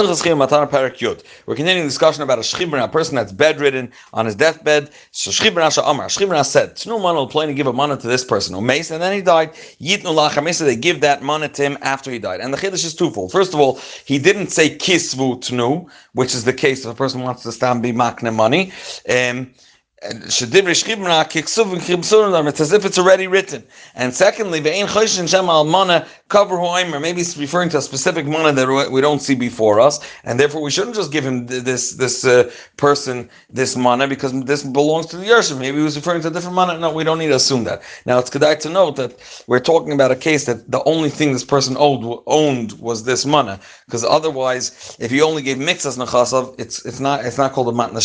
We're continuing the discussion about a shchibra, a person that's bedridden on his deathbed. So shchibra Amar. Shchibra said, "Tnu mana will give a mana to this person, umeis, and then he died. Yitnu lachamisa. They give that mana to him after he died. And the chiddush is twofold. First of all, he didn't say kisvu tnu, which is the case if a person wants to stand be makne money. Um, it's as if it's already written. And secondly, cover maybe it's referring to a specific mana that we don't see before us, and therefore we shouldn't just give him this this uh, person this mana because this belongs to the Yershim. Maybe he was referring to a different mana. No, we don't need to assume that. Now it's good to note that we're talking about a case that the only thing this person owed, owned was this mana, because otherwise, if he only gave mixas nechasav, it's it's not it's not called a matna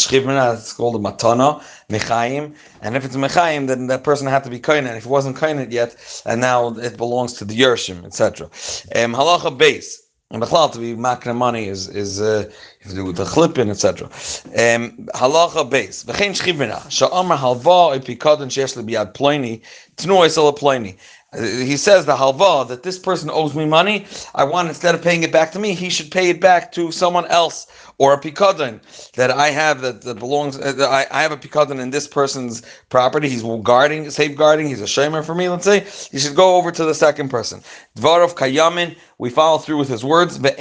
it's called a matana mechayim, and if it's mechayim, then that person had to be and if it wasn't kain yet, and now it belongs to the Yershim etc. Um, halacha base. And the to be makna money is is uh, if you do with the chlippin, etc. Um, halacha base. V'chein shchivina. Sha'amar halva ipikadon sheyesh lebiyad ploini. Tnu esel ploini. He says the halva that this person owes me money. I want instead of paying it back to me, he should pay it back to someone else or a pikadon that I have that, that belongs. Uh, that I, I have a pikadon in this person's property. He's guarding, safeguarding. He's a shamer for me. Let's say he should go over to the second person. Dvarov kayamin. We follow through with his words. The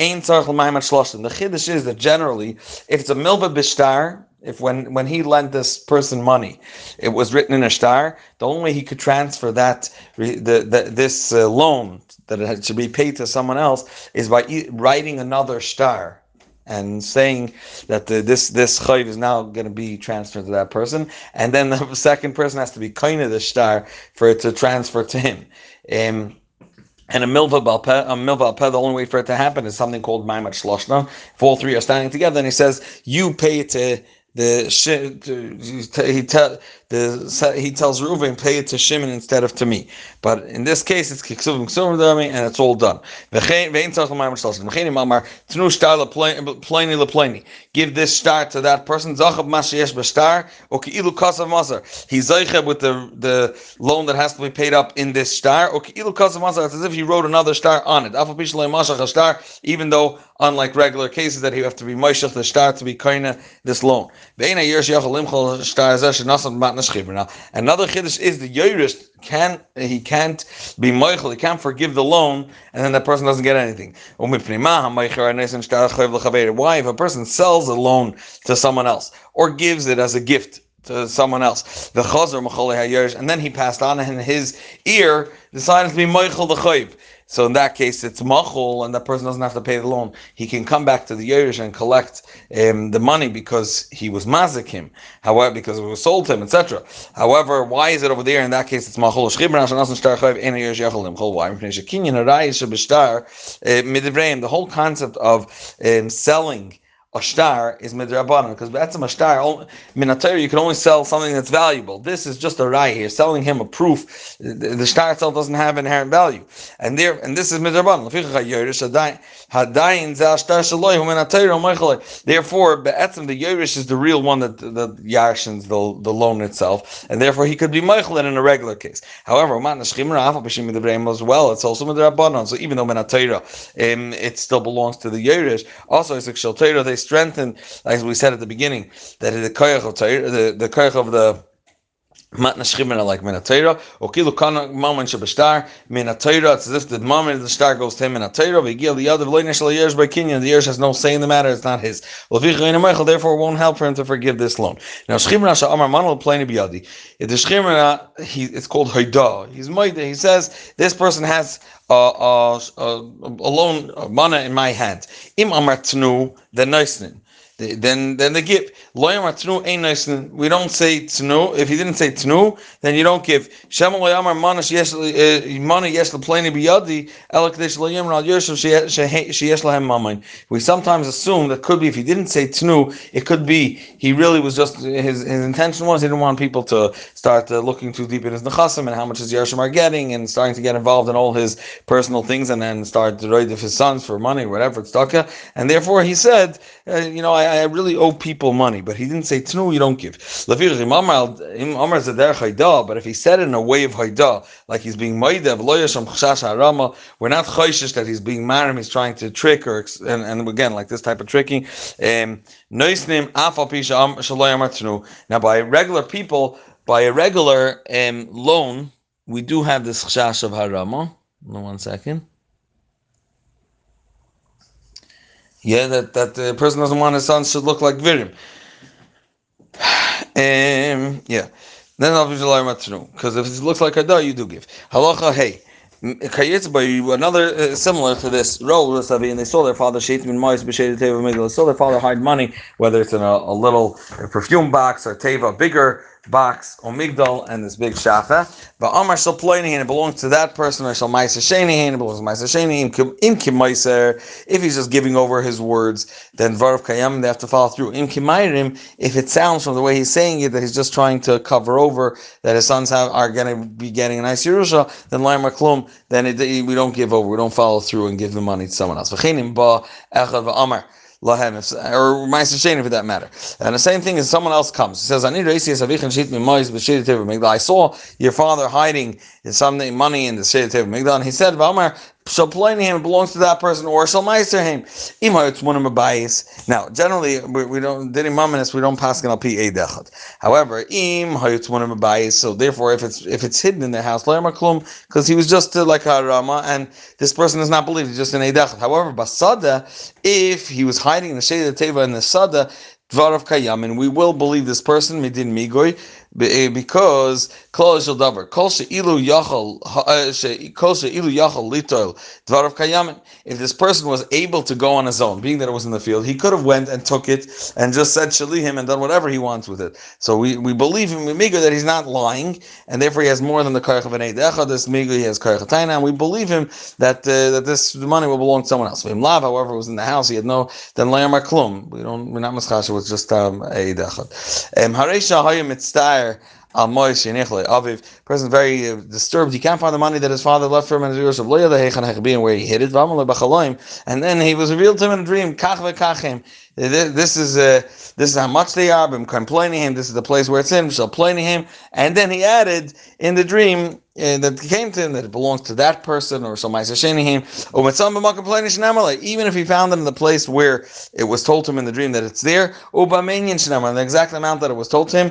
chiddush is that generally, if it's a milva bishtar, if when when he lent this person money, it was written in a shtar. The only way he could transfer that the, the this uh, loan that it had to be paid to someone else is by writing another shtar and saying that the, this this chayv is now going to be transferred to that person, and then the second person has to be kind of the shtar for it to transfer to him. Um, and a milva balpeh, a milva balpeh, the only way for it to happen is something called maimat shloshna. If all three are standing together, and he says, "You pay to the he tell the he tells Reuven pay it to Shimon instead of to me. But in this case, it's kiksuvim ksuvim and it's all done. Give this shtar to that person. He's with the the loan that has to be paid up in this shtar. It's as if he wrote another shtar on it. Even though, unlike regular cases, that he have to be moishach the shtar to be kaina this loan. Another chiddush is the Yerush can he can't be moichel, he can't forgive the loan, and then that person doesn't get anything. Why if a person sells a loan to someone else or gives it as a gift to someone else, the chazer and then he passed on, and his ear decided to be moichel the chayv. So in that case, it's machul, and that person doesn't have to pay the loan. He can come back to the Yerush and collect um, the money because he was mazik him. However, because it was sold to him, etc. However, why is it over there? In that case, it's machul. Uh, the whole concept of um, selling a is midrabanan because that's a shtar. Minatayr, you can only sell something that's valuable. This is just a rai here, selling him a proof. The, the shtar itself doesn't have inherent value, and there and this is midrabanan. Therefore, be'etzim the yerish is the real one that that yarshins the the loan itself, and therefore he could be meichel in a regular case. However, as well, it's also midrabanan. So even though minatayra, um, it still belongs to the yerish. Also, it's like they strengthen, as we said at the beginning, that the koyach of the the koyach of the like Minatayra, or Kilu Kana Maman Shabashtar, Minatayra, it's as if the moment the shtar goes to him Minatayra, Vigil, the other Loy Nishal Years by Kenyan, the years has no say in the matter, it's not his. Therefore, won't help for him to forgive this loan. Now, Shchimena Sha'amar Manal Plani Biyadi, if the Shchimena, he, it's called Haida, he's Maida, he says, this person has a, a, a, a loan, mana in my hand. Im Amartnu, the Neisnin then then they give tnu. We don't say tnu. If he didn't say tnu, then you don't give. Yes mana yes. We sometimes assume that could be if he didn't say tnu, it could be he really was just his his intention was he didn't want people to start uh, looking too deep in his nechasim and how much his yershim are getting and starting to get involved in all his personal things and then start to of his sons for money whatever it's and therefore he said uh, you know I I really owe people money, but he didn't say tnu, you don't give. But if he said it in a way of haida, like he's being maidav, we're not choishish that he's being marim, he's trying to trick or and, and again like this type of tricking. Um, now by regular people, by a regular um, loan, we do have this chashash of harama. One second. Yeah, that, that the person doesn't want his son should look like Virim. Um, yeah. Then obviously because if it looks like a you do give. Halacha hey. Another uh, similar to this role, and they saw their father Shaitim Mois b'Sheitim Teva Migdal. They saw their father hide money, whether it's in a, a little perfume box or Teva, bigger box or migdal and this big shafa. But Amar shall ploinihin, it belongs to that person, or shall meiser shenihin, it belongs to meiser shenihin. Im kimaiser, if he's just giving over his words, then varv kayam, they have to follow through. Im kimairim, if it sounds from the way he's saying it that he's just trying to cover over that his sons have are going to be getting a nice Yerusha, then laimar klum, then it, we don't give over, we don't follow through and give the money to someone else. V'chenim ba echad v'amar lahem, or ma'aser sheni for that matter. And the same thing is someone else comes. He says, I saw your father hiding some money in the Shedi Teva Migdal, and he said, V'amar, so him belongs to that person, or shall meister him. it's one of bias. Now, generally, we, we don't did we don't pass al pi edechad. However, im it's one of bias. So therefore, if it's if it's hidden in the house, klum, because he was just uh, like a rama, and this person is not believed, he's just an edechad. However, basada, if he was hiding in the shade of the teva in the sada, dvarav kayam, and we will believe this person midin migoy because shel davar kol sheilu yachal eh, dvarav kayamin. If this person was able to go on his own, being that it was in the field, he could have went and took it and just said him and done whatever he wants with it. So we, we believe him miga that he's not lying, and therefore he has more than the karach of an eidecha. This miga he has karach and we believe him that uh, that this money will belong to someone else. Him lav, however, was in the house. He had no then layamar klum. We don't we're not maschasha. It was just um, eidecha. Um, hayim Al Aviv. Person very uh, disturbed. He can't find the money that his father left for him in Jerusalem. Where he hid it. And then he was revealed to him in a dream. This is uh, this is how much they are. I'm complaining him. This is the place where it's in. Shall plaining him. And then he added in the dream uh, that came to him that it belongs to that person or so ma'asasheni him. Or when some him. Even if he found it in the place where it was told to him in the dream that it's there, the exact amount that it was told to him.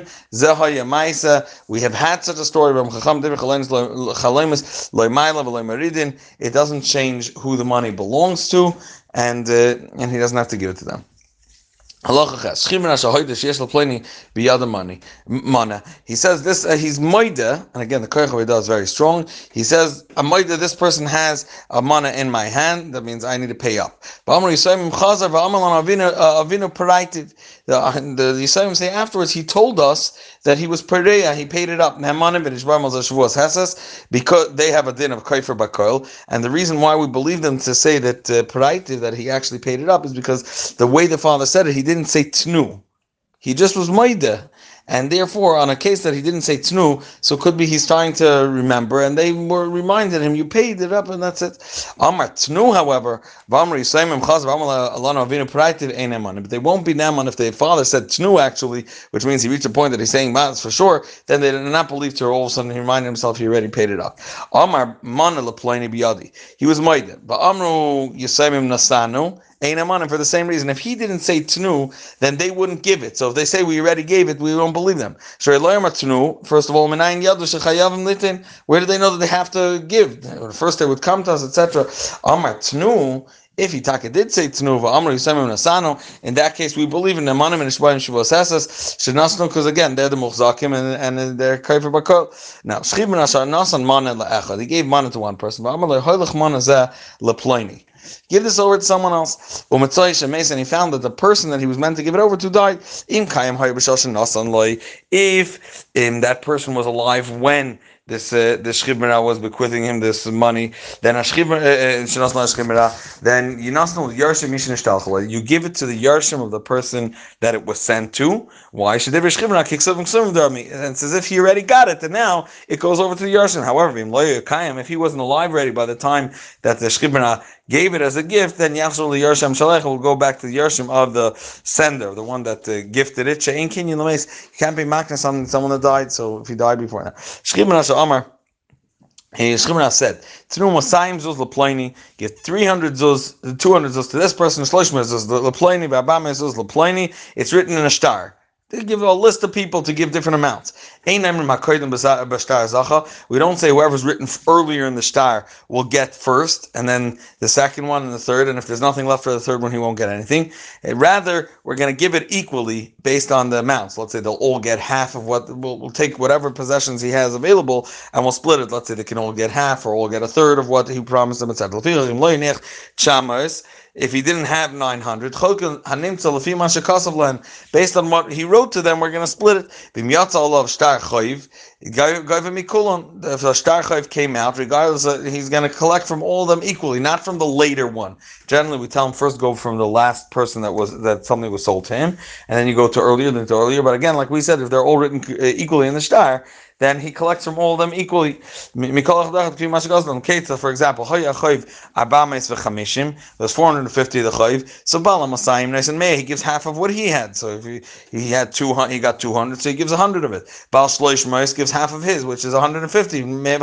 We have had such a story. It doesn't change who the money belongs to, and uh, and he doesn't have to give it to them. He says this. Uh, he's moida, and again the koyach is very strong. He says a moida. This person has a mana in my hand. That means I need to pay up. The, uh, the Yisraelim say afterwards, he told us that he was pereya, he paid it up. Because they have a din of kaifer bakoil, and the reason why we believe them to say that uh, that he actually paid it up is because the way the father said it, he didn't say tnu. He just was maida and therefore on a case that he didn't say tnu, so could be he's trying to remember, and they were reminded him, you paid it up, and that's it. Amar tnu, however, but they won't be naman if the father said tnu actually, which means he reached a point that he's saying mas for sure. Then they did not believe to. All of a sudden, he reminded himself he already paid it up. Amar man biyadi. He was maiden, but amru yisaimim nasanu. And for the same reason. If he didn't say tnu, then they wouldn't give it. So if they say we already gave it, we won't believe them. First of all, where do they know that they have to give? First they would come to us, etc. Amar tnu. If he taka did say tnuva, amr yisamim nasano, in that case we believe in the manim and ishbayim shavos esas shenasnu because again they're the muhzakim and, and they're kaifer bakol. Now shchib nasan nasan mana leechad. He gave mana to one person, but amr lehoylech mana zeh leploini. Give this over to someone else. And he found that the person that he was meant to give it over to died. If um, that person was alive when this uh, the shchibra was bequeathing him this money. Then shchibra, uh, uh, then you yarshim You give it to the yarshim of the person that it was sent to. Why should be shchibra And it's as if he already got it, and now it goes over to the yarshim. However, if he wasn't alive already by the time that the shchibra gave it as a gift, then Yachzor Yarsham Shalech will go back to the Yarsham of the sender, the one that uh, gifted it. You can't be on someone that died, so if he died before now. Amar. Shchimra said, Tnu Masayim Zuz Leplani, give 300 Zuz, 200 Zuz to this person, Shloshma Zuz Leplani, Babama Zuz Leplani. It's written in a shtar. They give a list of people to give different amounts. We don't say whoever's written earlier in the shtar will get first, and then the second one and the third, and if there's nothing left for the third one, he won't get anything. Eh, rather, we're going to give it equally based on the amounts. Let's say they'll all get half of what, we'll, we'll take whatever possessions he has available, and we'll split it. Let's say they can all get half, or all get a third of what he promised them, etc if he didn't have 900, based on what he wrote to them, we're going to split it. If the shtar came out, regardless, of, he's going to collect from all of them equally, not from the later one. Generally, we tell him first go from the last person that was that something was sold to him, and then you go to earlier than to earlier. But again, like we said, if they're all written uh, equally in the shtar, then he collects from all of them equally. For example, there's 450 of the chayiv. So Bala Masayim nice and May, he gives half of what he had. So if he, he had 200, he got 200, so he gives 100 of it. Shloish gives half of his, which is 150. May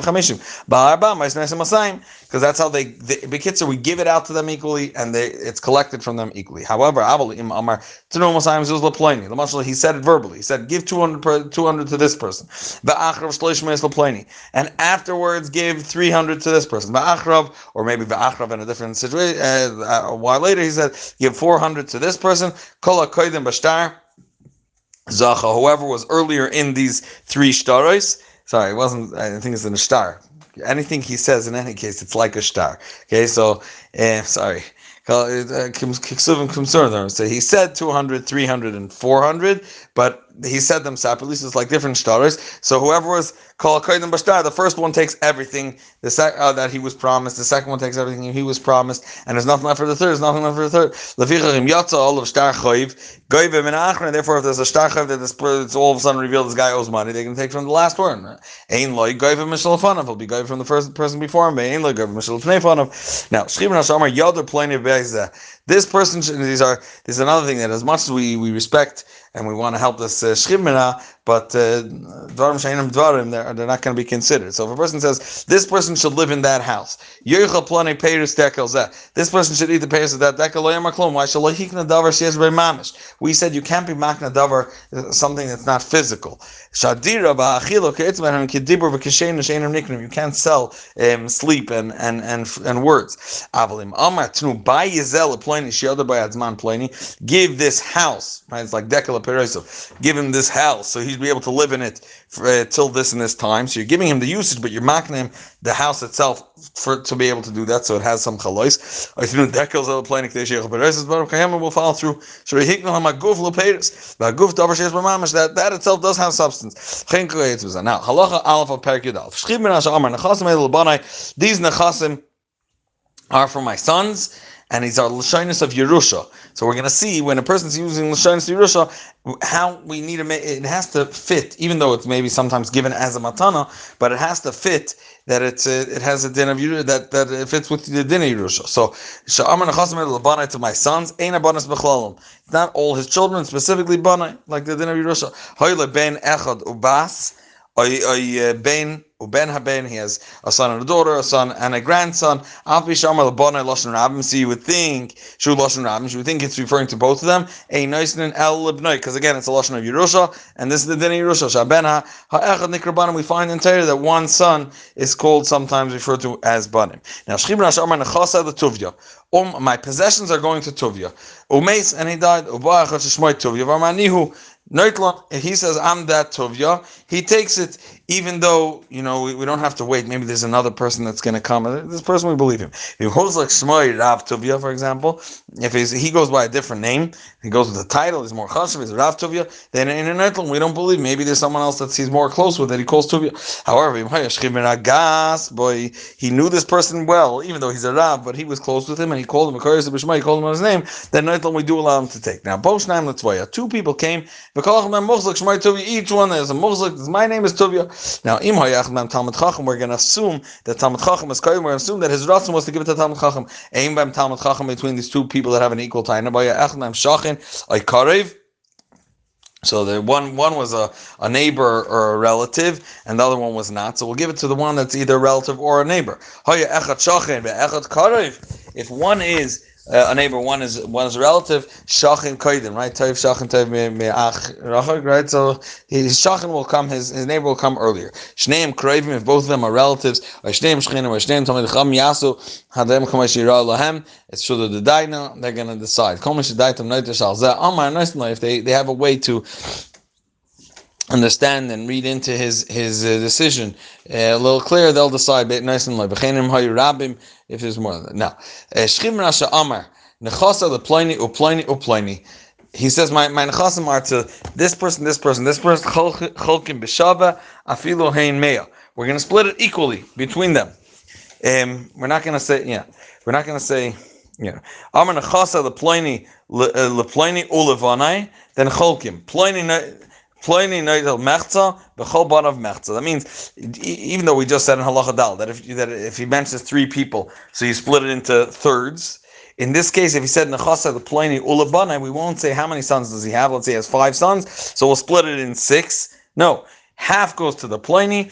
Baal Arba nice because that's how they, they Bekitzer, we give it out to them equally and they it's collected from them equally. However, Amar the he said it verbally. He said, give 200, per, 200 to this person. And afterwards, give 300 to this person. Or maybe in a different situation. Uh, a while later, he said, give 400 to this person. Zacha, whoever was earlier in these three shtaros. Sorry, it wasn't, I think it's in a shtar anything he says in any case, it's like a shtar. Okay, so uh, sorry. Uh, so he said 200, 300, and 400, but he said them separately, so it's like different shtars. So whoever was called Kaidim Bashtar, the first one takes everything the sec- uh, that he was promised, the second one takes everything he was promised, and there's nothing left for the third, there's nothing left for the third. Levichachim Yatza, all of Shtar Choiv, Goivim and Achron, therefore if there's a Shtar that it's all of a sudden revealed this guy owes money, they can take from the last one. Ain Loi, Goivim Mishalafanov, will be Goivim from the first person before him, Ain Loi, Goivim Mishalafanov. Now, Shchibin Hashamar, Yoder Pliny Bezeh. This person, these are, this is another thing that as much as we, we respect and we want to help this uh, but uh, dvarim sheinim dvarim, they're, they're not going to be considered. So if a person says this person should live in that house, this person should eat the peiros of that dekel Why shall hikna davar she has mamish? We said you can't be makna davar uh, something that's not physical. Shadira You can't sell um, sleep and and and and words. Avalim amar tnu by yizel pleni shiada by adzman pleni. Give this house. Right? It's like dekel Give him this house so he'd be able to live in it for, uh, till this and this time. So you're giving him the usage, but you're marking him the house itself for to be able to do that. So it has some chalois. I think decals of the planet will follow through. That that itself does have substance. Now halacha alpha perkid alf. Shchib min ashamar nechasim These nechasim are for my sons and he's our Lashonis of Yerusha. So we're going to see when a person's using Lashonis of Yerusha, how we need to make it has to fit, even though it's maybe sometimes given as a matana, but it has to fit that it's a, it has a din of Yerusha, that, that it fits with the din of Yerusha. So, Sha'aman Chasim to my sons, Ein Abanas Bechlalim. Not all his children, specifically Banai, like the din of Yerusha. Hoyle Ben Echad Ubas, Oy Ben Uben Haben, he has a son and a daughter, a son and a grandson. So you would think, Shu Lashon Rabim, you would think it's referring to both of them. A Noisin El Libnoi, because again, it's a Lashon of Yerusha, and this is the Din Yerusha. Shabena Ha'echad Nikrabanim. We find in Torah that one son is called sometimes referred to as Banim. Now Nechasa the Tuvya. Um, my possessions are going to Tuvya. Umeis, and he died. Uba'achot Shmoy Tuvya. Varmanihu. He says, I'm that Tovya. He takes it, even though, you know, we, we don't have to wait. Maybe there's another person that's going to come. This person, we believe him. He holds like Shmoy Rav Tovya, for example, if he goes by a different name, he goes with the title, he's more Chashav, he's Rav Tovya, then in a we don't believe. Maybe there's someone else that he's more close with that he calls Tovya. However, boy, he knew this person well, even though he's a Rav, but he was close with him and he called him a he called him on his name, then Neutla, we do allow him to take. Now, Bosh Naim Latzvaya, two people came, each one is a muchzik. My name is Tuvia. Now, im hayachmem Talmud Chacham, we're going to assume that Talmud Chacham is Kayyim. We're assume that his ratzon was to give it to Talmud Chacham. Aim bam Talmud Chacham between these two people that have an equal time. So the one one was a, a neighbor or a relative, and the other one was not. So we'll give it to the one that's either a relative or a neighbor. If one is uh, a neighbor, one is one is a relative, shachin koidim, right? Toiv shachin toiv me'ach rachag, right? So his shachin will come, his, his neighbor will come earlier. Shneim kroivim, if both of them are relatives, or shneim shchinim, or shneim tamid cham yasu, hadem kamashira lahem, it's true the daina, they're going to decide. Kamash daitam noiter shal zeh, amar if they, they have a way to understand and read into his his uh, decision uh, a little clearer, they'll decide. Nice and like if there's more than that. Now, uh. He says my my are to this person, this person, this person. Cholkim. We're going to split it equally between them. Um, we're not going to say yeah. We're not going to say yeah. Amar nechasa the Pliny le Pliny ulevanai then cholkim Pliny that means, even though we just said in halacha dal that if that if he mentions three people, so you split it into thirds. In this case, if he said nechasa the pliny ulabana, we won't say how many sons does he have. Let's say he has five sons, so we'll split it in six. No, half goes to the pliny,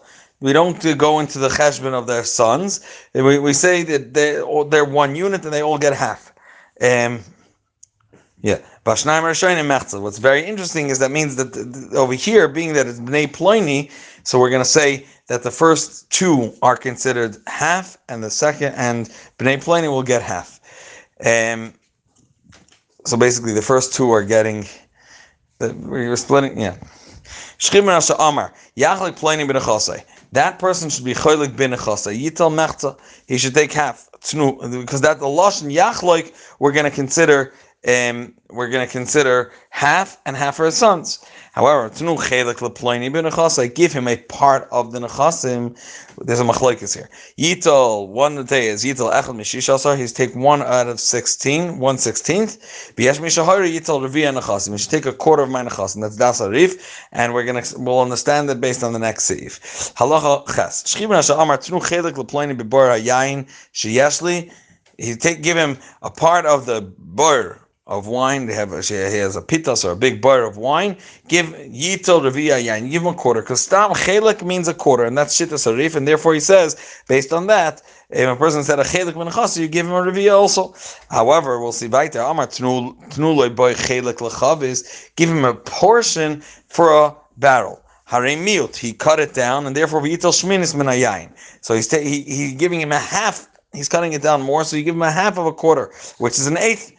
We don't go into the cheshbon of their sons. We, we say that they, they're one unit and they all get half. Um, yeah. What's very interesting is that means that over here, being that it's Bnei Ploini, so we're going to say that the first two are considered half, and the second, and Bnei Ploini will get half. Um, so basically, the first two are getting, the, we're splitting, yeah. That person should be cholik bin yitel mechta. He should take half because that the lashon yachloik we're going to consider um, we're going to consider half and half for his sons. However, give him a part of the nechasim. There's a machlokes here. Yital one day is yital echad mishishasar. He's take one out of 16, one sixteenth. Biyesh mishahari yital revia nechasim. He should take a quarter of my nechasim. That's das arif, and we're gonna we'll understand that based on the next seif. Halacha ches. Shchibin asher amar tnu chelik leploini bebor hayayin sheyeshli. He take give him a part of the bur of wine. They have he has a pitas or a big bar of wine. Give yitel revia yain. Give him a quarter because tam chelik means a quarter, and that's shita sarif. And therefore, he says based on that, if a person said a chelik menachas, you give him a revia also. However, we'll see weiter. Amar tnuloi boy chelik lechavis. Give him a portion for a barrel. Hare miut. He cut it down, and therefore yitel shminis menayayin. So he's ta- he, he's giving him a half. He's cutting it down more, so you give him a half of a quarter, which is an eighth.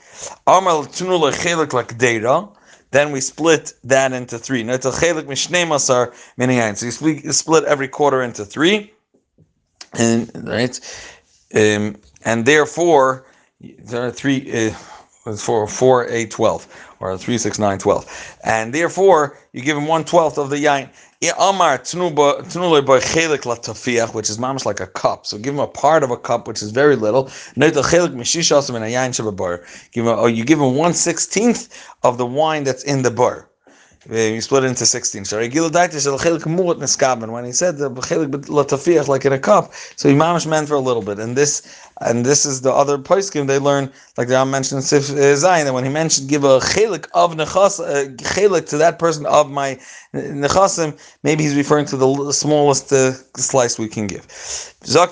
Then we split that into three. So you split, split every quarter into three, and right, um, and therefore there are three. Uh, for four eight twelve or three six nine twelve, and therefore you give him one twelfth of the yain. Which is mamish like a cup. So give him a part of a cup, which is very little. Give him, oh, you give him one sixteenth of the wine that's in the bar. You split it into 16. So when he said the like in a cup, so he mamish meant for a little bit. And this and this is the other poskim they learn, like the Ram mentioned Sif uh, Zion, that when he mentioned give a chelik of nechas, uh, chelik to that person of my nechasim, maybe he's referring to the smallest uh, slice we can give. El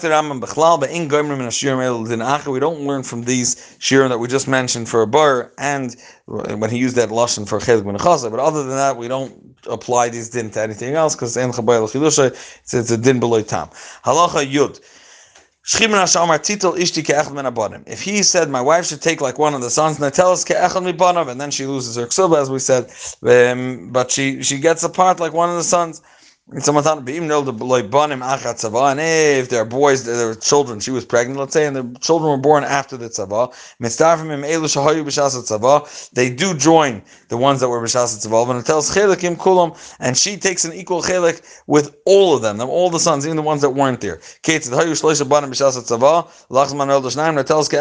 din We don't learn from these shirim that we just mentioned for a bar, and when he used that lashon for chelik b'nechasa. But other than that, we don't apply these din to anything else because it's, it's a din below tam. Halacha yud. If he said my wife should take like one of the sons, and then she loses her ksuba, as we said, um, but she she gets a part like one of the sons. And if there are boys, there are children, she was pregnant, let's say, and the children were born after the tzava, they do join the ones that were b'shas tzava, and it tells chelikim kulam, and she takes an equal chelik with all of them, all the sons, even the ones that weren't there. It tells uh,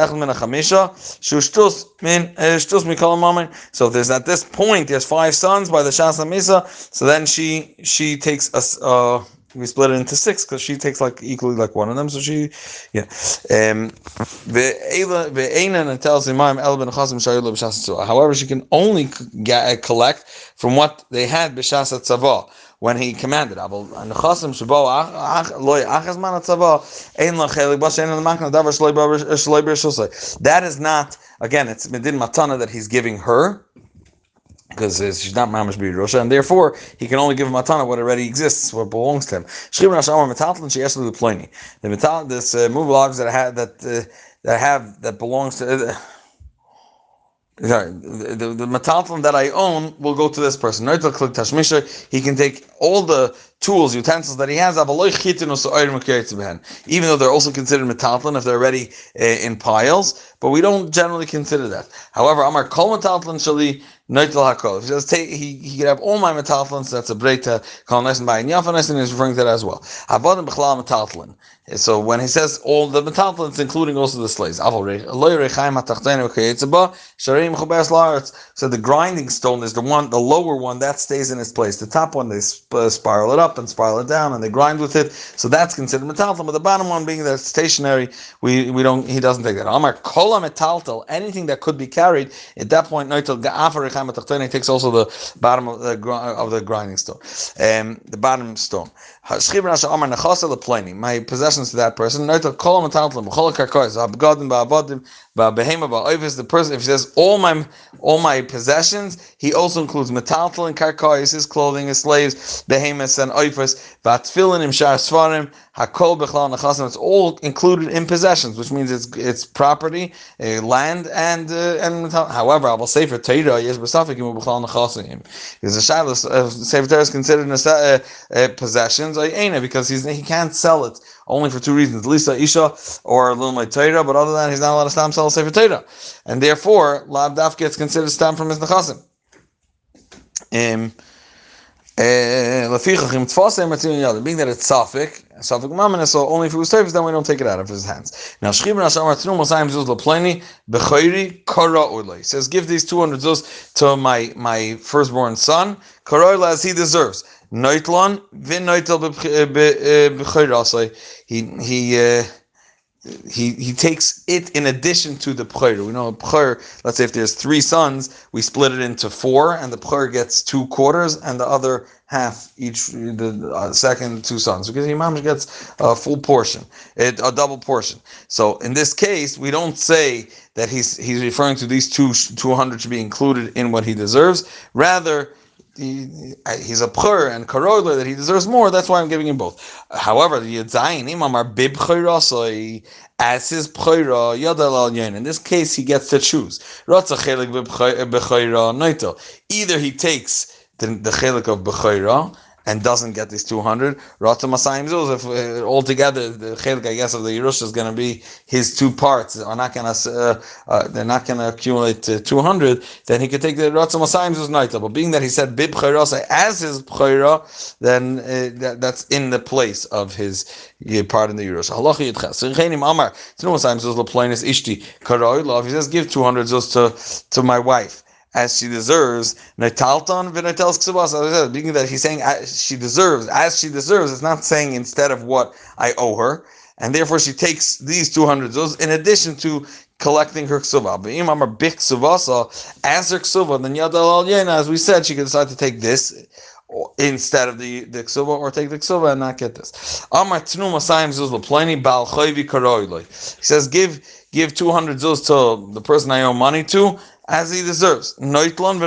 So if there's at this point, there's five sons by the Shas Misa, so then she she takes uh, we split it into six because she takes like equally like one of them. So she, yeah. Um, tells However, she can only get, uh, collect from what they had b'shas tzava when he commanded. That is not again. It's medin matana that he's giving her because she's not mamash b'yirosha, and therefore he can only give a matana what already exists, what belongs to him. Shchim Rashamar metaltlin she the pliny. The metal, this uh, move logs that have that uh, that have that belongs to. Uh, Sorry, the, the, the metalton that I own will go to this person. He can take all the tools, utensils that he has, even though they're also considered metalton if they're already uh, in piles, but we don't generally consider that. However, Amar Kol metalton shali noitel he take, he, he could have all my metaltlins, that's a breita kol nesen by and yafa is referring to that as well. Avodim b'chlal metaltlin. So when he says all the metaltlins, including also the slaves, so the grinding stone is the one, the lower one that stays in its place. The top one they uh, spiral it up and spiral it down, and they grind with it. So that's considered metaltlin. But the bottom one being that stationary, we, we don't. He doesn't take that. Amar kola metaltal, anything that could be carried at that point. He takes also the bottom of the of the grinding stone, um, the bottom stone. My possessions to that person. The person, if he says all my all my possessions, he also includes metaltal and karkois, his clothing, his slaves, behemoths and oifas, vatfilin im shar svarim, hakol bechlal nechasim. It's all included in possessions, which means it's it's property, uh, land, and uh, and. However, I will say for Torah, yes, b'safik im bechlal nechasim. Because the shalos of Sefer Torah is considered uh, uh, possessions because he's, he can't sell it only for two reasons: Lisa Isha or Lilmay Torah. But other than that, he's not allowed to stam sell Sefer Torah, and therefore Lab Daf gets considered stam from his nechasim. Um, being that it's Safik, So only if it was Tevis, then we don't take it out of his hands. Now, Shchim Nasham Artinu Mosayim Zuz Lapleni, Bechayri Kara Ulay. says, give these 200 Zuz to my, my firstborn son, Kara as he deserves. Noitlon, Vin Noitel Bechayri He, he, uh, he he takes it in addition to the pchayr. We know pchayr. Let's say if there's three sons, we split it into four, and the pchayr gets two quarters, and the other half each the uh, second two sons because the imam gets a full portion, it, a double portion. So in this case, we don't say that he's he's referring to these two two hundred should be included in what he deserves. Rather he, he's a pchur and karoiler that he deserves more. That's why I'm giving him both. However, the yadzayin imam are bib as his pchira yadal al In this case, he gets to choose. Either he takes the, the chelik of bechira and doesn't get this 200. Rata Masayim Zuz, if uh, altogether the chelik, I guess, of the Yerusha is going to be his two parts, are not to, uh, uh, they're not going to accumulate uh, 200, then he could take the Rata Masayim Zuz Naita. But being that he said Bib as his Chayra, then uh, that, that's in the place of his part in the Yerusha. Halacha Yitches. So Chenim Amar, Tinu Masayim Zuz Laplanis Ishti Karoy he says, give 200 Zuz to, to my wife as she deserves. Netalton v'netel ksubas. Being that he's saying she deserves as she deserves. It's not saying instead of what I owe her. and therefore she takes these 200 zuz in addition to collecting her ksuva. But imam big ksuvasa as her ksuva, then yadal al as we said, she can decide to take this instead of the the ksuva or take the ksuva and not get this. Amar tnu masayim zuz leplani bal chayvi karoiloi. He says give give 200 zuz to the person I owe money to as he deserves. Noitlon.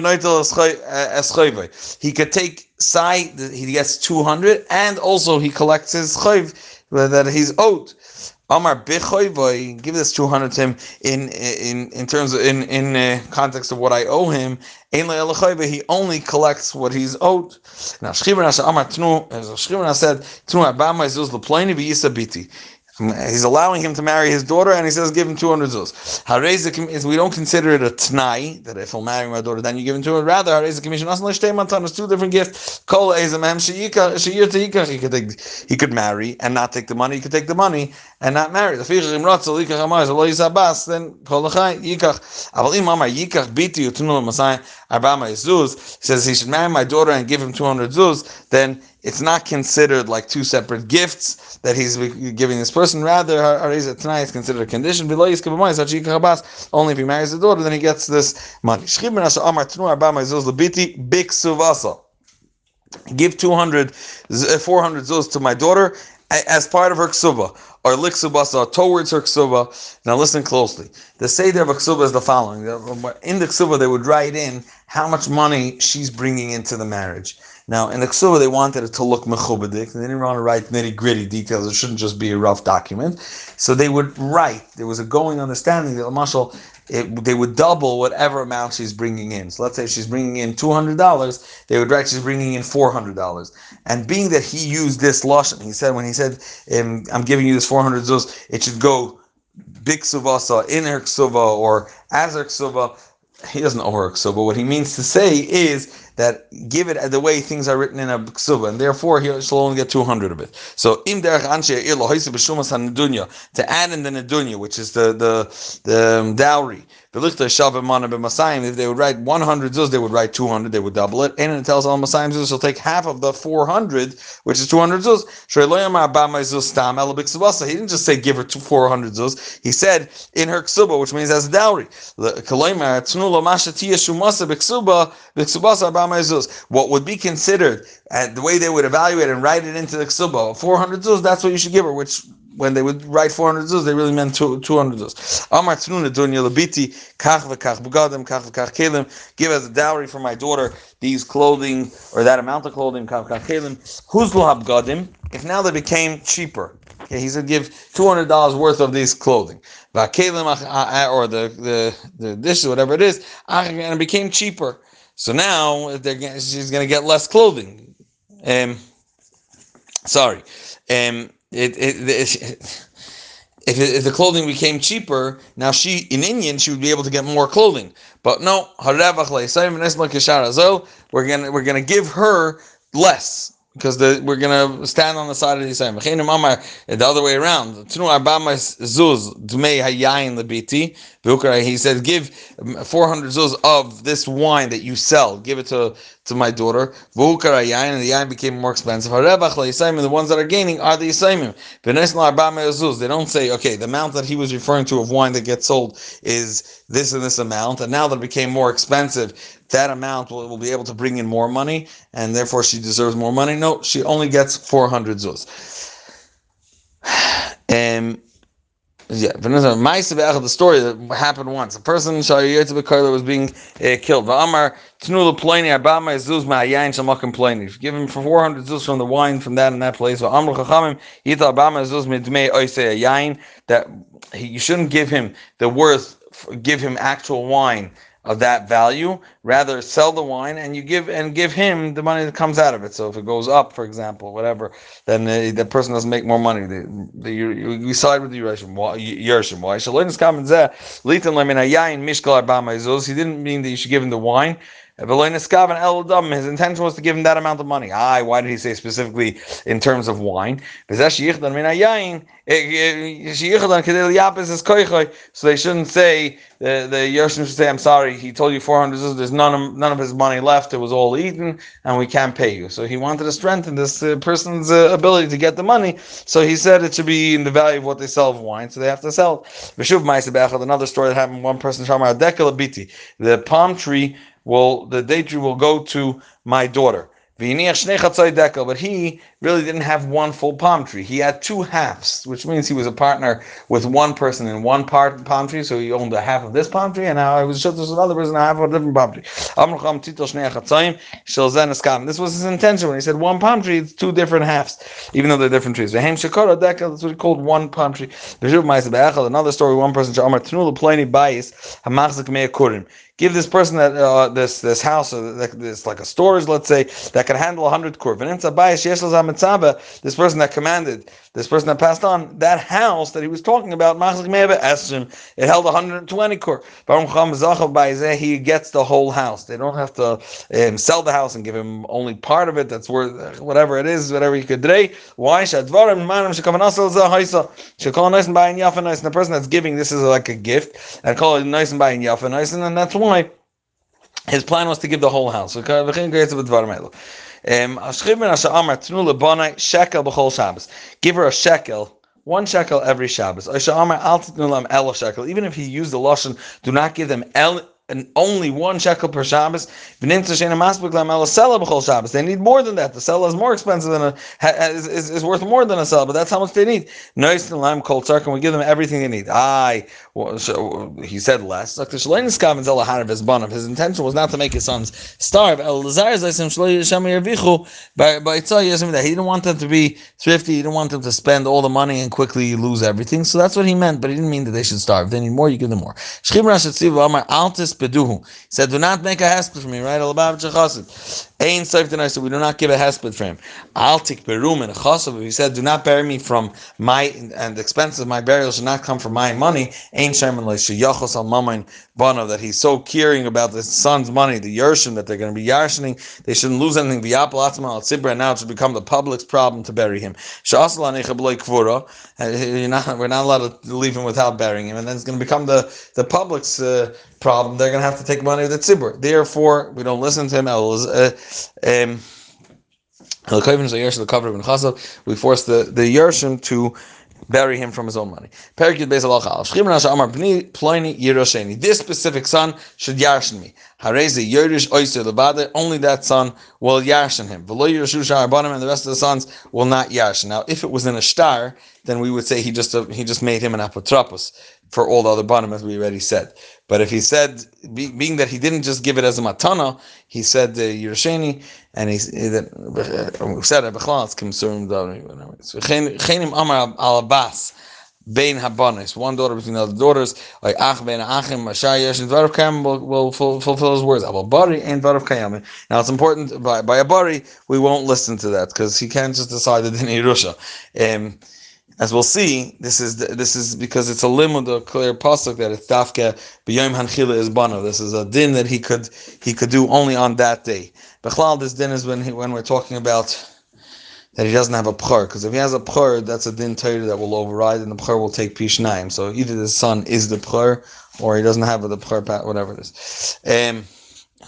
He could take side, he gets 200 and also he collects his chayv that he's owed. Amar Bichoivoy, give this 200 to him in in in terms of in in uh, context of what I owe him. He only collects what he's owed. Now Shchibana Amar Tnu, as Shchibana said, Tnu Abama Zuz Leplaini V'Yisa Biti. He's allowing him to marry his daughter, and he says, give him 200 zuz. is we don't consider it a tnai, that if he'll marry my daughter, then you give him 200. Rather, hareza commission, it's two different gifts. He could, take, he could marry and not take the money. He could take the money and not marry. The then kol yikach. Aval im amar yikach biti utunu masai arbama zuz. Says he should marry my daughter and give him 200 zuz. Then it's not considered like two separate gifts that he's giving this person. Rather, tonight is considered a condition. Only if he marries the daughter, then he gets this money. Give 200, uh, 400 zuz to my daughter as part of her ksuba, or liksubasa towards her ksuba. Now listen closely. The seder of a ksuba is the following. In the ksuba, they would write in how much money she's bringing into the marriage. Now, in the Ksuba, they wanted it to look mechubadik. They didn't want to write nitty gritty details. It shouldn't just be a rough document. So they would write. There was a going understanding that the it, they would double whatever amount she's bringing in. So let's say she's bringing in $200, they would write she's bringing in $400. And being that he used this lashon, he said, when he said, I'm giving you this 400 zuz, it should go big suvasa, in her or as her. He doesn't know her ksuva. What he means to say is that give it the way things are written in a ksuba, and therefore he shall only get 200 of it. So im derech anshe to add in the nedunya, which is the the the um, dowry, if they would write 100 zuz, they would write 200, they would double it. And it tells Al Masayim zuz, she'll take half of the 400, which is 200 zuz. He didn't just say give her 400 zuz. He said in her ksuba, which means as a dowry. What would be considered, and the way they would evaluate and write it into the ksuba, 400 zuz, that's what you should give her, which when they would write 400 zuz, they really meant 200 zuz. Amar tnuna dunya labiti kach v'kach bugadim kach v'kach kelim. Give as a dowry for my daughter these clothing or that amount of clothing kach v'kach kelim. Lo habgadim? If now they became cheaper. Okay, he said give two hundred dollars worth of these clothing, or the the the dishes, whatever it is, and it became cheaper. So now they're she's going to get less clothing. Um, sorry. Um, it, it, it if, if, the clothing became cheaper, now she in Indian she would be able to get more clothing. But no, we're gonna we're gonna give her less because the, we're gonna stand on the side of the Yisayim. The other way around. He said, give 400 zuz of this wine that you sell. Give it to, to my daughter. And the yain became more expensive. The ones that are gaining are the Yisayim. They don't say, okay, the amount that he was referring to of wine that gets sold is this and this amount. And now that it became more expensive, that amount will, will be able to bring in more money, and therefore she deserves more money. No, she only gets 400 zuz. Um, yeah, the story that happened once. A person was being uh, killed. Pleni. Give him for 400 zuz from the wine from that and that place. That you shouldn't give him the worth, give him actual wine of that value. Rather, sell the wine and you give and give him the money that comes out of it. So if it goes up, for example, whatever, then the, the person doesn't make more money. The, the, you, you side with the. Yershim. Why? He didn't mean that you should give him the wine. His intention was to give him that amount of money. Aye, why did he say specifically in terms of wine? So they shouldn't say the the Yershim should say, "I'm sorry, he told you 400 There's none of none of his money left. It was all eaten, and we can't pay you." So he wanted to strengthen this uh, person's uh, ability to get the money. So he said it should be in the value of what they sell of wine. So they have to sell. Another story that happened. One person, the palm tree will the tree will go to my daughter. But he really didn't have one full palm tree. He had two halves, which means he was a partner with one person in one part palm tree. So he owned a half of this palm tree, and now I was just with another person, a half of a different palm tree. This was his intention when he said one palm tree, it's two different halves, even though they're different trees. That's what he called one palm tree. Another story, one person, give this person that uh, this this house or this like a storage, let's say, that can handle hundred kurv. This person that commanded, this person that passed on, that house that he was talking about, it held 120 kurv. He gets the whole house. They don't have to um, sell the house and give him only part of it that's worth whatever it is, whatever he could do. Why? And the person that's giving this is like a gift, and call it nice and yafa nice, and that's why his plan was to give the whole house. Give her a shekel one shekel every Shabbos. Even if he used the lashon, do not give them el and only one shekel per Shabbos. They need more than that. The sella is more expensive than a is, is, is worth more than a sella, but that's how much they need. And we give them everything they need. Aye, he said less. His intention was not to make his sons starve. He didn't want them to be thrifty. He didn't want them to spend all the money and quickly lose everything. So that's what he meant, but he didn't mean that they should starve. They need more, you give them more. He said, do not make a hesped for me, right? Ain said we do not give a hesped for him. I'll take berum and chasav. He said, do not bury me from my and the expenses of my burial should not come from my money. Ain sherman sheyachos al mamain banav that he's so caring about the son's money, the yershim that they're going to be yarshining. They shouldn't lose anything. V'yapel atzma al tzibra. Now it should become the public's problem to bury him. Shasal anecha b'loy kvura. Uh, we're not allowed to leave him without burying him, and then it's going to become the the public's uh, problem. They're going to have to take money of the tzibur. Therefore, we don't listen to him. Uh, um, we force the, the Yershim to bury him from his own money. This specific son should yarshin me. Only that son will yarshin him. And the rest of the sons will not yarshin. Now, if it was in a shtar, then we would say he just uh, he just made him an apotropos for all the other banim, as we already said. But if he said, be, being that he didn't just give it as a matana, he said the uh, Yerusheni, and he, that uh, said it's Kimsurim Amar Habanis, one daughter between the other daughters, like Ach Ben Achim, Mashai Yesh, and Dvarav Kayam will, will fulfill his words. Bari and Dvarav Kayam. Now it's important, by, by a Bari, we won't listen to that because he can't just decide that in Yerusha. Um, as we'll see, this is this is because it's a limud, a clear pasuk that it's dafka b'yom hanchila is bana. This is a din that he could he could do only on that day. Bechlal, this din is when he, when we're talking about that he doesn't have a pchar, because if he has a pchar, that's a din Torah that will override, and the pchar will take pishnaim. So either the son is the pchar, or he doesn't have the pchar, whatever it is. Um,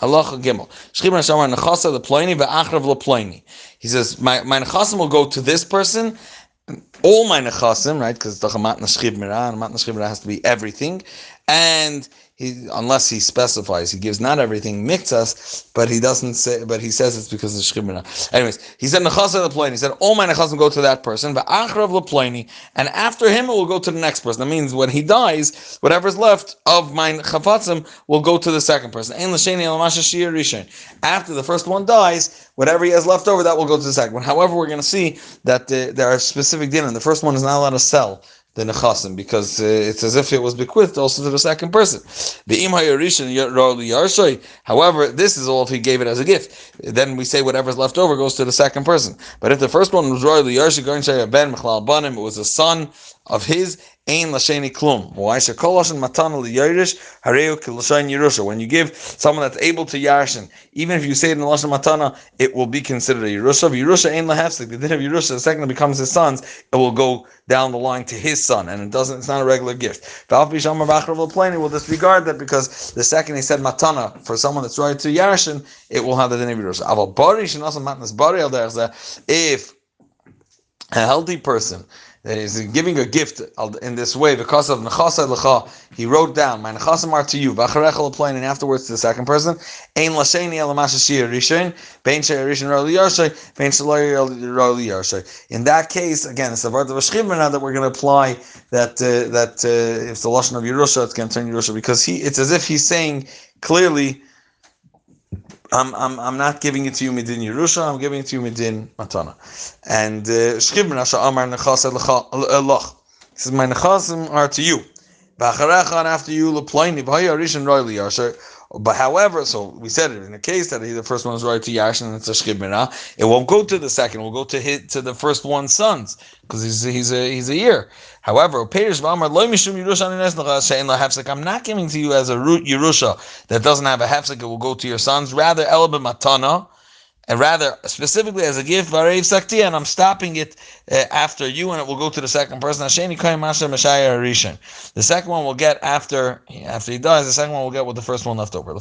Gimel. Shchibra Shamar Nechasa the Ploini ve'achrav le He says, my, my Nechasim will go to this person, all my nechasim, right? Because the matna shchib and matna shchib has to be everything, and he, unless he specifies, he gives not everything miktas, but he doesn't say, but he says it's because of shchibina. Anyways, he said nechasa leploini. He said all my nechasim go to that person, but achrav leploini, and after him it will go to the next person. That means when he dies, whatever's left of my chafatzim will go to the second person. After the first one dies, whatever he has left over, that will go to the second one. However, we're going to see that uh, there are specific din, and the first one is not allowed to sell the nechasim because uh, it's as if it was bequeathed also to the second person. However, this is all if he gave it as a gift. Then we say whatever's left over goes to the second person. But if the first one was royally it was a son of his Ein Lasheni Klum. Why? Shekoloshin Matana Liyirish Hareu Kilashain Yerusha. When you give someone that's able to Yarshin, even if you say it in Lashon Matana, it will be considered a Yerusha. If Yerusha Ein Lahefsik, the din of Yerusha, the second it becomes his son's, it will go down the line to his son, and it doesn't. It's not a regular gift. Valv Bishamar Bachrav Plani will disregard that because the second he said Matana for someone that's right to Yarshin, it will have the din of Yerusha. Aval Bari Shinasa Matnas Bari If a healthy person that is giving a gift in this way because of nechasa lecha. He wrote down my nechasim are to you. And afterwards to the second person. Bein. Bein. In that case, again, it's the word of a that we're going to apply that uh, that uh, if the lashon of Yerusha, it's going to turn Yerusha because he it's as if he's saying clearly I'm, I'm, I'm not giving it to you midin Yerusha, I'm giving it to you midin Matana. And uh, Amar Nechas Elach. He says, My Nechasim are to you. Ba'acharecha after you, Leploini, B'haya Rishon Roili Yasher. But however, so we said it in the case that he, the first one is right to Yash and it's a shchibina, it won't go to the second. It will go to hit to the first one's sons because he's he's a he's a year. However, I'm not giving to you as a root Yerusha that doesn't have a hefsek. It will go to your sons. Rather, elbe matana and rather specifically as a gift varev sakti, and I'm stopping it uh, after you, and it will go to the second person. The second one will get after after he dies. The second one will get with the first one left over.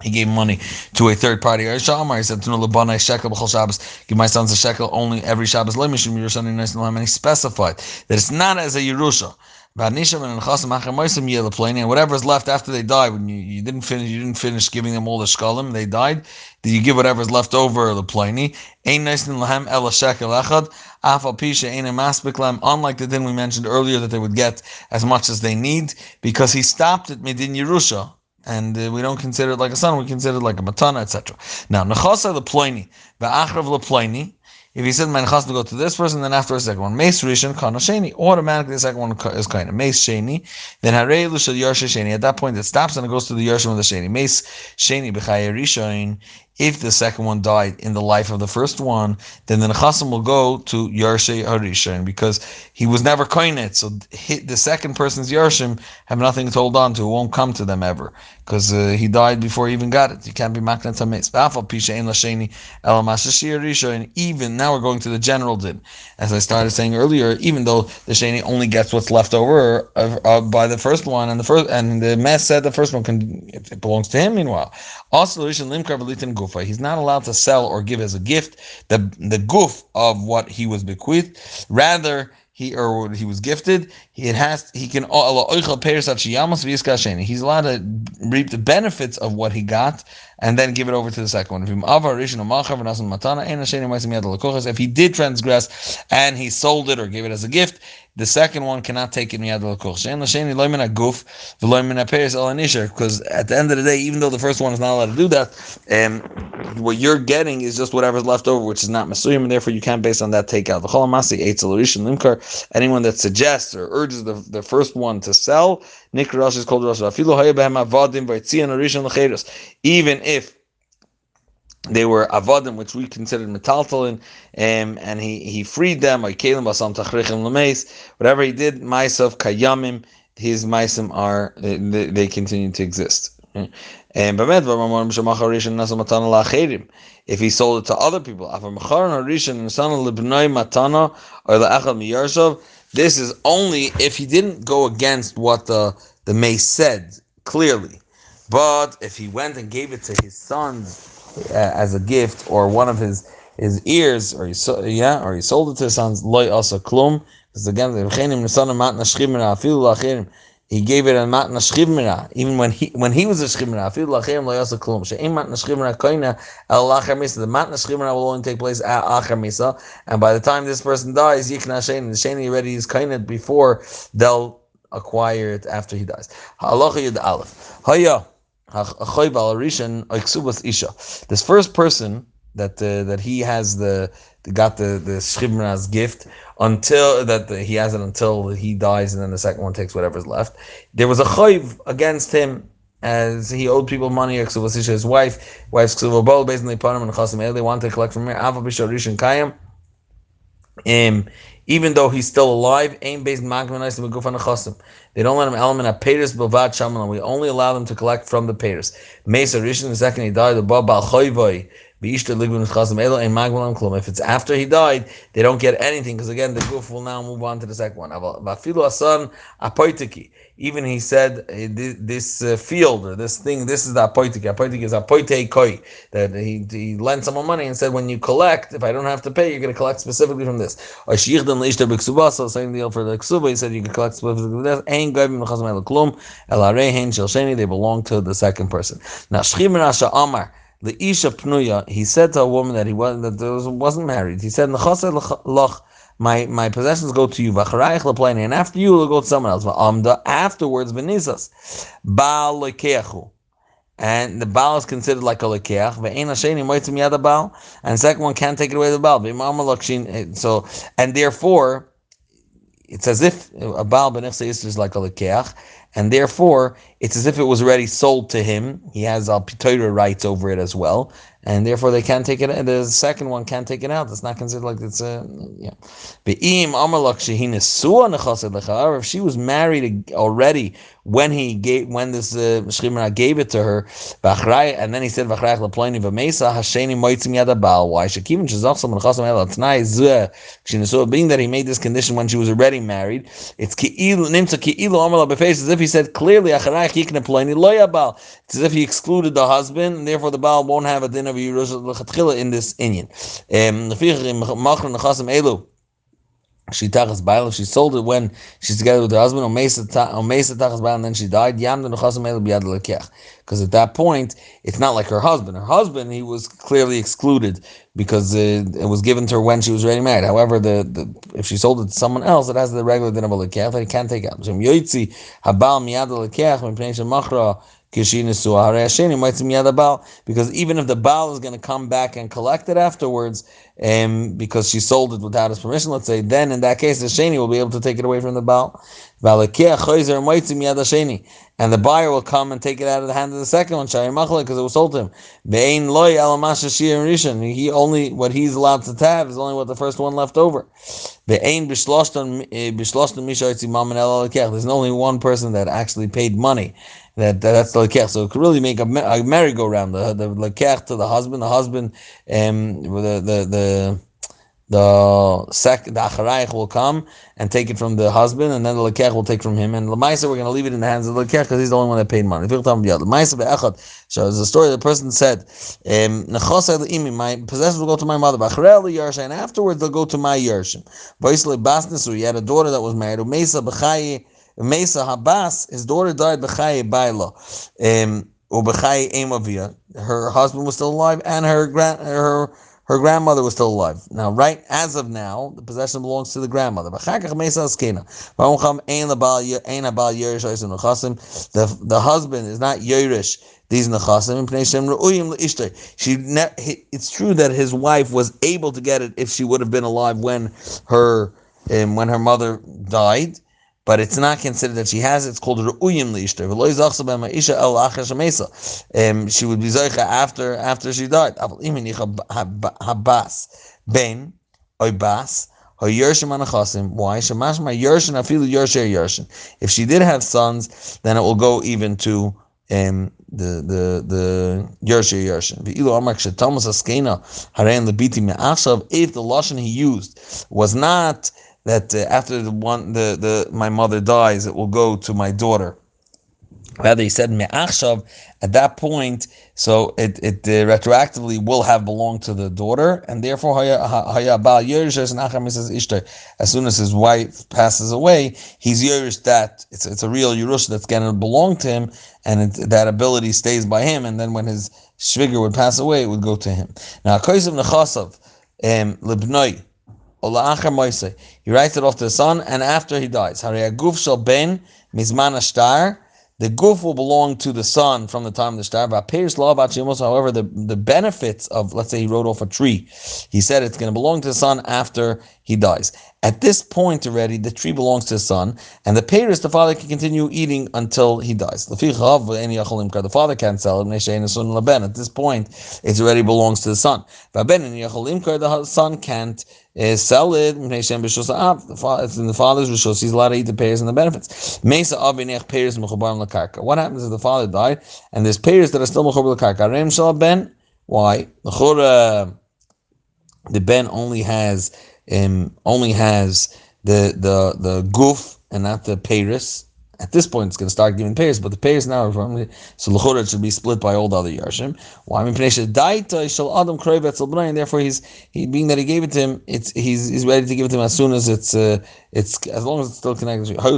He gave money to a third party. He said, Give my sons a shekel only every Shabbos. And he specified that it's not as a Yerusha. And whatever is left after they die, when you, you didn't finish, you didn't finish giving them all the shkalim, they died. Did you give whatever is left over the pliny? Unlike the din we mentioned earlier that they would get as much as they need, because he stopped at Medin Yerusha and uh, we don't consider it like a son, we consider it like a matana, etc. Now, nechasa the ploini, va'achrav the ploini, if he said Menachas to go to this person, then after a second one, Mace Rishon Kana Sheni, automatically the second one is kind of Mace Sheni, then Harei Lushal Yarsha Sheni. At that point, it stops and it goes to the Yarshim with the Sheni. Mace Sheni B'chaya Rishon if the second one died in the life of the first one, then the Nechasim will go to Yarshe Harishan because he was never koinet. So the second person's Yarshim have nothing to hold on to. It won't come to them ever because uh, he died before he even got it. You can't be makna even now we're going to the general din. As I started saying earlier, even though the sheni only gets what's left over uh, uh, by the first one, and the first and the mess said the first one can it belongs to him. Meanwhile, also gufa. He's not allowed to sell or give as a gift the the goof of what he was bequeathed. Rather, he or he was gifted. He has he can he's allowed to reap the benefits of what he got and then give it over to the second one. If he did transgress and he sold it or gave it as a gift, the second one cannot take it because at the end of the day, even though the first one is not allowed to do that, um, what you're getting is just whatever's left over, which is not masuyim, and therefore you can't base on that take out. The Limkar, Anyone that suggests or urges the, the first one to sell, Nikra is called Rosh. Even if they were avodim, which we considered metaltalin, um, and he, he freed them. Whatever he did, ma'asav kayamim, his ma'asim are they, they continue to exist. And if he sold it to other people, this is only if he didn't go against what the the mace said clearly. But if he went and gave it to his sons uh, as a gift, or one of his his ears, or he so, yeah, or he sold it to his sons, loy asa klum. Because again, he gave it a matna shchivmira, even when he when he was a shchivmira. Afil lachem lo yasa klum. She'im matna shchivmira koina el lacher misa. The matna shchivmira will only take place at acher misa, and by the time this person dies, yikna shein the sheni already is koina before they'll acquire it after he dies. Halacha yud aleph. Haya. achoy bal rishon oiksubas isha. This first person that uh, that he has the got the the shchivmira's gift until that the, he has it until he dies, and then the second one takes whatever's left. There was a chayv against him as he owed people money. His wife, wife's ksuvabol, basically put him in chasim. They wanted to collect from him. Alpha b'sharishin kayim. Um, even though he's still alive, aim based magmanais They don't let him element at payers bavad shaman. We only allow them to collect from the payers. Mesa Rishon, the second he died, the Baba Choyvoy. If it's after he died, they don't get anything because again the goof will now move on to the second one. Even he said uh, this uh, field or this thing, this is the apoitiki. Apoitiki is apoite koi that he, he lent someone money and said when you collect, if I don't have to pay, you're going to collect specifically from this. Or shichdan leishter b'ksuba, so same deal for the ksuba. He said you can collect specifically from this. They belong to the second person. Now shchim rasha amar. The Isha Pnuya, he said to a woman that he was that wasn't married. He said, my my possessions go to you, and after you will go to someone else. Afterwards, benizas, Baal and the Baal is considered like a lekeach. And the second one can't take it away the Baal. Eh, so and therefore, it's as if a Baal benichsa is like a lekeach, and therefore it's as if it was already sold to him. He has al pitoira rights over it as well, and therefore they can't take it. The second one can't take it out. It's not considered like it's a yeah. However, if she was married already when he gave when this uh, gave it to her, and then he said v'achrayach leploni v'mesa hasheni moitzim yad abal. Why shekivin shazach someone chasam el atnai zeh being that he made this condition when she was already married, it's ki'ilu nimtza ki'ilu amar befesh as if he said clearly achrayach yikne ploni lo yabal. It's as if he excluded the husband, and therefore the baal won't have a din of Yerushalayim in this inyan. Um, she tachas bail. She sold it when she's together with her husband. Omesa tachas bail, and then she died. Because at that point, it's not like her husband. Her husband, he was clearly excluded because it, it was given to her when she was already married. However, the, the if she sold it to someone else, it has the regular din of a lekech that he can't take out. Because even if the Baal is going to come back and collect it afterwards, um, because she sold it without his permission, let's say, then in that case the Sheni will be able to take it away from the Baal. And the buyer will come and take it out of the hand of the second one, because it was sold to him. He only what he's allowed to have is only what the first one left over. There's only one person that actually paid money that, that that's the lekech. So it could really make a, a merry-go-round. The the lekech to the husband, the husband, um, the the the the sec the acharayich will come and take it from the husband, and then the lekech will take from him. And lemaisa, we're going to leave it in the hands of the lekech because he's the only one that paid money. Lemaisa be'echad. So there's a story. The person said, um, "My possessions will go to my mother, and afterwards they'll go to my yershin." So he had a daughter that was married. Mesa b'chayi. Mesa Habas, his daughter died b'chaye baila, um, or. Her husband was still alive, and her grand her her grandmother was still alive. Now, right as of now, the possession belongs to the grandmother. The the husband is not Yerush these nechasim. She, it's true that his wife was able to get it if she would have been alive when her um, when her mother died but it's not considered that she has it. It's called ru'uyim liishter. Um, she would be zaycha after after she died. Habas ben oibas. Why? If she did have sons, then it will go even to um, the the the yersher yershin. Askena. If the lashon he used was not that uh, after the one the, the my mother dies, it will go to my daughter. Rather, he said me'achshav at that point, so it it uh, retroactively will have belonged to the daughter, and therefore haya bal. As soon as his wife passes away, he's yerish that it's it's a real yerush that's going to belong to him, and it, that ability stays by him. And then when his shviger would pass away, it would go to him. Now, koisav nechasav um, libnoi he writes it off to the son, and after he dies, ben the goof will belong to the son from the time of the shtar. However, the, the benefits of, let's say he wrote off a tree, he said it's going to belong to the son after he dies. At this point already, the tree belongs to the son, and the payers the father can continue eating until he dies. The father can't sell it. At this point, it already belongs to the son. The son can't uh, sell it. It's in the father's rishos. He's allowed to eat the payers and the benefits. What happens if the father died and there's payers that are still mechubar ben. Why? The ben only has um, only has the the the goof and not the payers. At this point, it's going to start giving payers, but the payers now are from so lechora should be split by all the other yarshim. Why? Shall adam and therefore he's he being that he gave it to him, it's he's he's ready to give it to him as soon as it's uh, it's as long as it's still connected. To How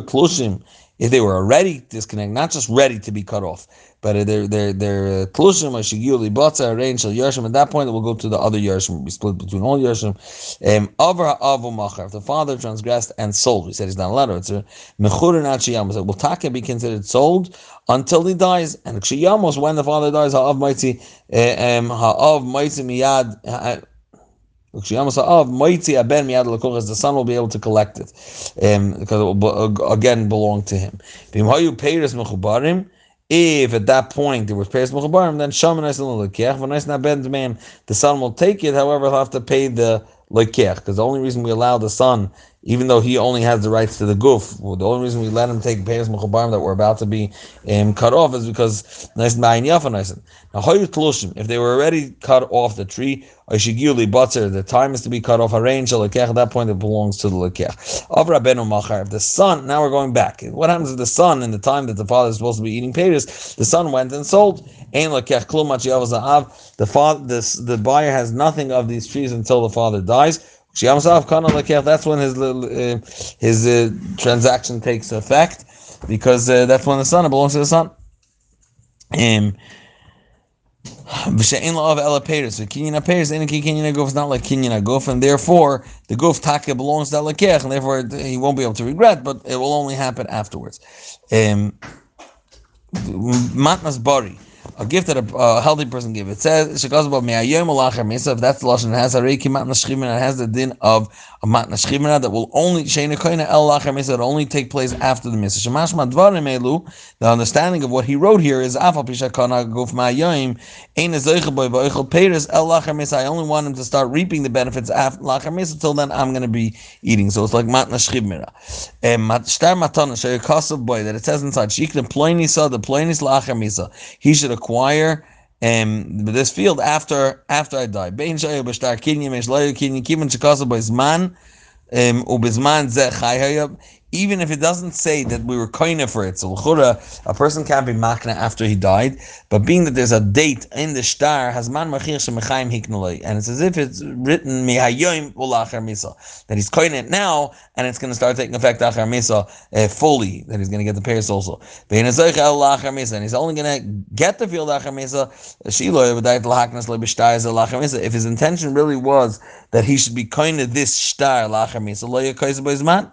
if they were already disconnected, not just ready to be cut off, but they're they're they're tlushim or shigiyuli botza range shel yarshim. At that point, it will go to the other yarshim. Be split between all yarshim. Um, Avar avu machar. If the father transgressed and sold, we said he's not allowed to. It's mechurin achiyamos. Will taka be considered sold until he dies? And kshiyamos when the father dies, ha'av mighty um ha'av mighty miyad. The son will be able to collect it um, because it will again belong to him. If at that point there was payers mechubarim, then the son will take it. However, he'll have to pay the lekech because the only reason we allow the son even though he only has the rights to the goof. Well, the only reason we let him take payers mechubarim that were about to be um, cut off is because now if they were already cut off the tree, the time is to be cut off a range at that point it belongs to the lekech. If the son, now we're going back. What happens if the son, in the time that the father is supposed to be eating payers, the son went and sold? The father, this, the buyer has nothing of these trees until the father dies. That's when his uh, his uh, transaction takes effect because uh, that's when the son belongs to the son. Um, V'she'en la'av ela peiris. So kinyan peiris, ain't kinyan goof is not like kinyan goof, and therefore the goof taka belongs to lekech, and therefore he won't be able to regret, but it will only happen afterwards. Um, matnas bari a gift that a, a healthy person gives. It says. If that's the lashon, it has a reiki matna shchimina. It has the din of a matna shchimina that will only sheina koina el lacher misa. That only take place after the misa. Shemash madvarim elu. The understanding of what he wrote here is afal pisha kana guf ma'ayom ein ezoicha boy boichel el lacher misa. I only want him to start reaping the benefits after lacher misa. Till then, I'm going to be eating. So it's like matna shchimina. Shtar matana sheyakasav boy that it says inside shikna ploini sa the ploinis lacher misa. He should acquire um, this field after after I die. Bein shayu b'shtar kinyan mesh layu kinyan kivan shekasa b'zman um, ubizman zeh chai even if it doesn't say that we were koine for it. So a person can't be makna after he died, but being that there's a date in the shtar, has man machir and it's as if it's written mihayoim ulacher misa that he's koine it now, and it's going to start taking effect achar misa uh, fully. That he's going to get the payers also. And he's only going to get the field achar misa. If his intention really was that he should be koine this shtar lachar misa, lo yakais man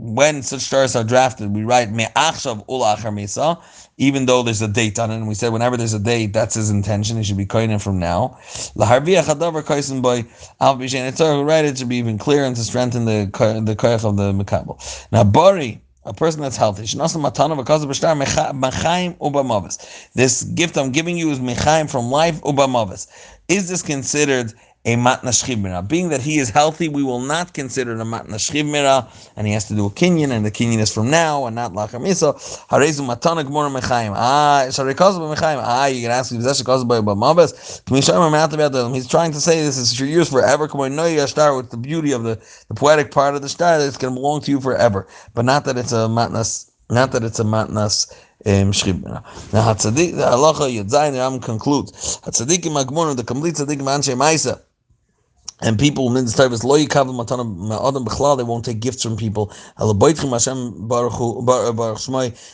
when such shtars are drafted, we write me'achshav ulachar misa, even though there's a date on it. And we said whenever there's a date, that's his intention. He should be koinen from now. Laharviach hadavar by al b'shein. It's right. It should be even clear and to strengthen the the koyach of the mekabel. Now bari. A person that's healthy. This gift I'm giving you is mechaim from life ubamavis. Is this considered a matna shchivmira. Being that he is healthy, we will not consider it a matna shchivmira, and he has to do a kinyan, and the kinyan is from now and not lachar miso. Harezu matana gemora mechaim. Ah, sharikaz mechaim. Ah, you can ask me, is that shikaz by bamabas? Can we show him He's trying to say this is for years forever. On, no yashtar with the beauty of the, the poetic part of the shtar it's going to belong to you forever, but not that it's a matnas, not that it's a matnas. Um, Now, Hatzadik, the halacha Yudzayin Ram concludes. Hatzadikim Agmonu, the complete tzadikim Anshe Maisa and people in this type is loy kavel matana adam bichlal they won't take gifts from people. Baruch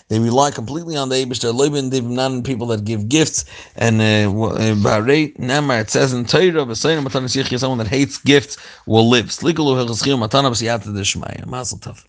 they rely completely on the Eibush they're living they've not people that give gifts. And uh, uh Bahrain Namar it says in Torah someone that hates gifts will live. Slikalu matana Mazel tov